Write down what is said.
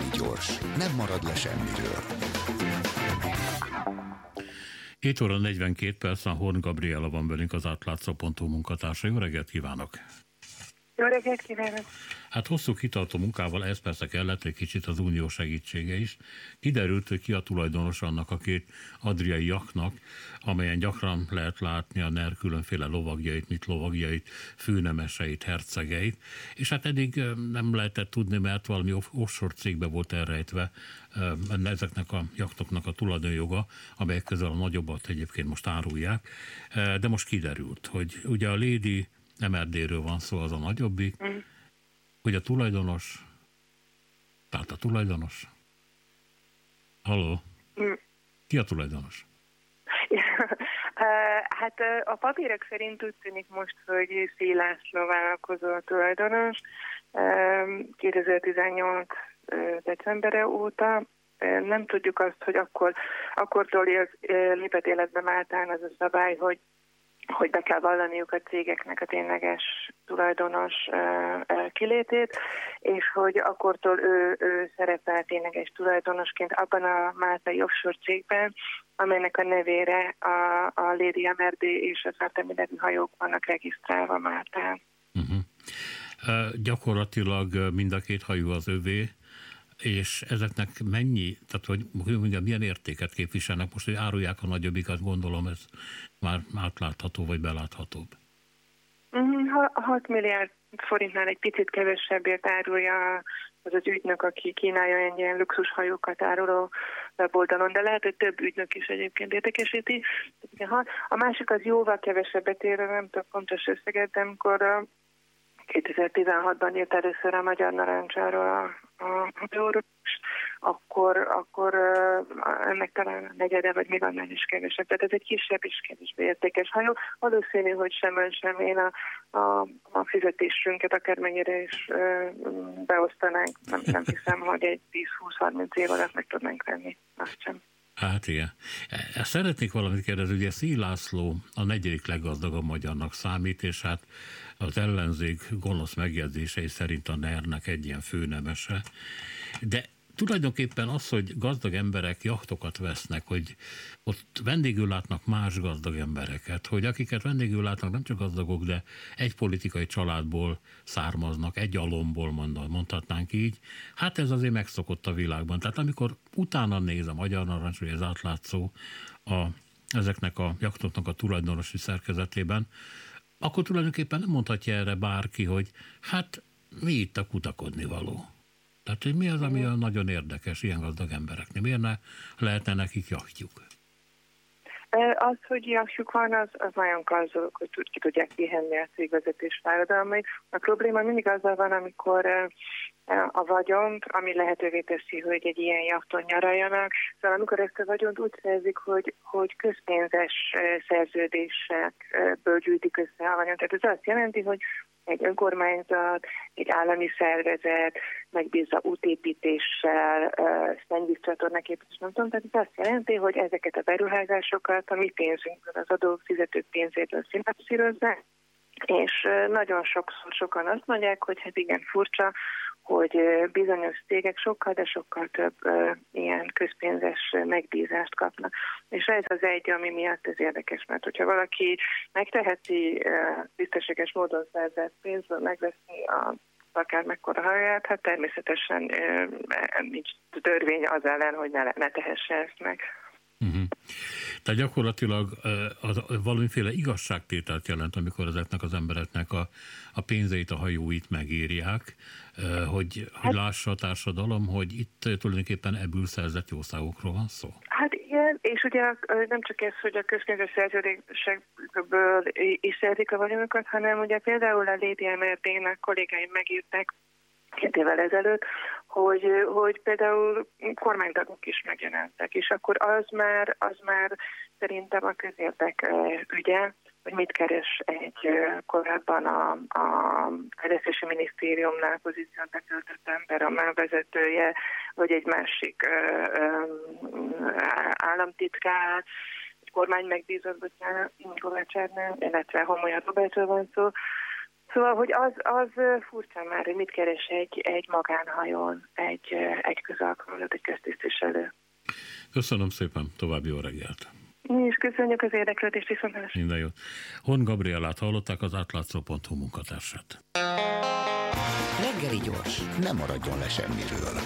reggeli gyors, nem marad le semmiről. 7 óra 42 perc, a Horn Gabriela van velünk az átlátszó.hu munkatársa. Jó reggelt kívánok! Jó reggelt kívánok! Hát hosszú kitartó munkával ez persze kellett egy kicsit az unió segítsége is. Kiderült, hogy ki a tulajdonos annak a két adriai jaknak, amelyen gyakran lehet látni a NER különféle lovagjait, mit lovagjait, főnemeseit, hercegeit, és hát eddig nem lehetett tudni, mert valami offshore cégbe volt elrejtve ezeknek a jaktoknak a tulajdonjoga, amelyek közül a nagyobbat egyébként most árulják, de most kiderült, hogy ugye a Lady MRD-ről van szó, az a nagyobbik, mm hogy a tulajdonos, tehát a tulajdonos, halló, mm. ki a tulajdonos? Hát a papírok szerint úgy tűnik most, hogy Szélászló vállalkozó a tulajdonos 2018 decembere óta. Nem tudjuk azt, hogy akkor, akkortól lépett életbe Máltán az a szabály, hogy hogy be kell vallaniuk a cégeknek a tényleges tulajdonos kilétét, és hogy akkortól ő, ő szerepel tényleges tulajdonosként abban a Máltai offshore cégben, amelynek a nevére a, a Lady MRD és az Artemidemi hajók vannak regisztrálva Máltán. Uh-huh. Uh, gyakorlatilag mind a két hajó az övé, és ezeknek mennyi, tehát hogy mondjam, milyen értéket képviselnek most, hogy árulják a nagyobbikat, gondolom ez már átlátható vagy beláthatóbb. 6 mhm, milliárd forintnál egy picit kevesebbért árulja az az ügynök, aki kínálja egy ilyen luxushajókat áruló weboldalon, de lehet, hogy több ügynök is egyébként értékesíti. A másik az jóval kevesebbet ér, nem tudok pontos összeget, de amikor 2016-ban írt először a Magyar Narancsáról a, a hajóról, akkor, akkor ennek talán a negyede, vagy még annál is kevesebb. Tehát ez egy kisebb és kevésbé értékes hajó. Valószínű, hogy sem ön sem én a, a, a fizetésünket akármennyire is ö, beosztanánk. Nem, nem hiszem, hogy egy 10-20-30 év alatt meg tudnánk venni. Azt sem. Hát igen. Szeretnék valamit kérdezni, ugye Szí László a negyedik leggazdagabb magyarnak számít, és hát az ellenzék gonosz megjegyzései szerint a NER-nek egy ilyen főnemese. De tulajdonképpen az, hogy gazdag emberek jachtokat vesznek, hogy ott vendégül látnak más gazdag embereket, hogy akiket vendégül látnak nem csak gazdagok, de egy politikai családból származnak, egy alomból mondhatnánk így, hát ez azért megszokott a világban. Tehát amikor utána néz a Magyar Narancs, vagy az átlátszó a, ezeknek a jachtoknak a tulajdonosi szerkezetében, akkor tulajdonképpen nem mondhatja erre bárki, hogy hát mi itt a kutakodni való. Tehát, hogy mi az, ami a nagyon érdekes ilyen gazdag embereknél? Miért ne lehetne nekik jachtjuk? Az, hogy jachtjuk van, az, az nagyon gazdagok, hogy ki tudják kihenni a cégvezetés fáradalmait. A probléma mindig azzal van, amikor a vagyont, ami lehetővé teszi, hogy egy ilyen jachton nyaraljanak. Szóval amikor ezt a vagyont úgy szerzik, hogy, hogy közpénzes szerződésekből gyűjtik össze a vagyont. Tehát ez azt jelenti, hogy egy önkormányzat, egy állami szervezet megbízza útépítéssel, szennyvízcsatornák építés, nem tudom, tehát ez azt jelenti, hogy ezeket a beruházásokat a mi pénzünkből, az adófizetők pénzéből finanszírozzák, és nagyon sokszor sokan azt mondják, hogy hát igen, furcsa, hogy bizonyos cégek sokkal, de sokkal több ilyen közpénzes megbízást kapnak. És ez az egy, ami miatt ez érdekes, mert hogyha valaki megteheti tisztességes módon szerzett pénzből megveszi a akár mekkora haját, hát természetesen nincs törvény az ellen, hogy ne, ne tehesse ezt meg. Uh-huh. Tehát gyakorlatilag az, valamiféle igazságtételt jelent, amikor ezeknek az embereknek a, a pénzeit, a hajóit megírják, hogy, hát, hogy lássa a társadalom, hogy itt tulajdonképpen ebből szerzett jószágokról van szó. Hát igen, és ugye nem csak ez, hogy a közkérdés szerződésekből is szerzik a vagyonokat, hanem ugye például a Lady MRD-nek kollégáim megírták két évvel ezelőtt, hogy, hogy például kormánytagok is megjelentek, és akkor az már, az már szerintem a közérdek ügye, hogy mit keres egy korábban a, a fejlesztési minisztériumnál pozíciót betöltött ember, a már vezetője, vagy egy másik ö, ö, államtitkár, egy kormány megbízott, bocsánat, Kovács illetve Homolya Robertről van szó, Szóval, hogy az, az furcsa már, hogy mit keres egy, egy magánhajón egy, egy közalkalmazott, egy köztisztviselő. Köszönöm szépen, további jó reggelt! Mi is köszönjük az érdeklődést, viszontlátásra. Minden jót. Hon Gabrielát hallották az átlátszó.hu munkatársát. Reggeli gyors, nem maradjon le semmiről.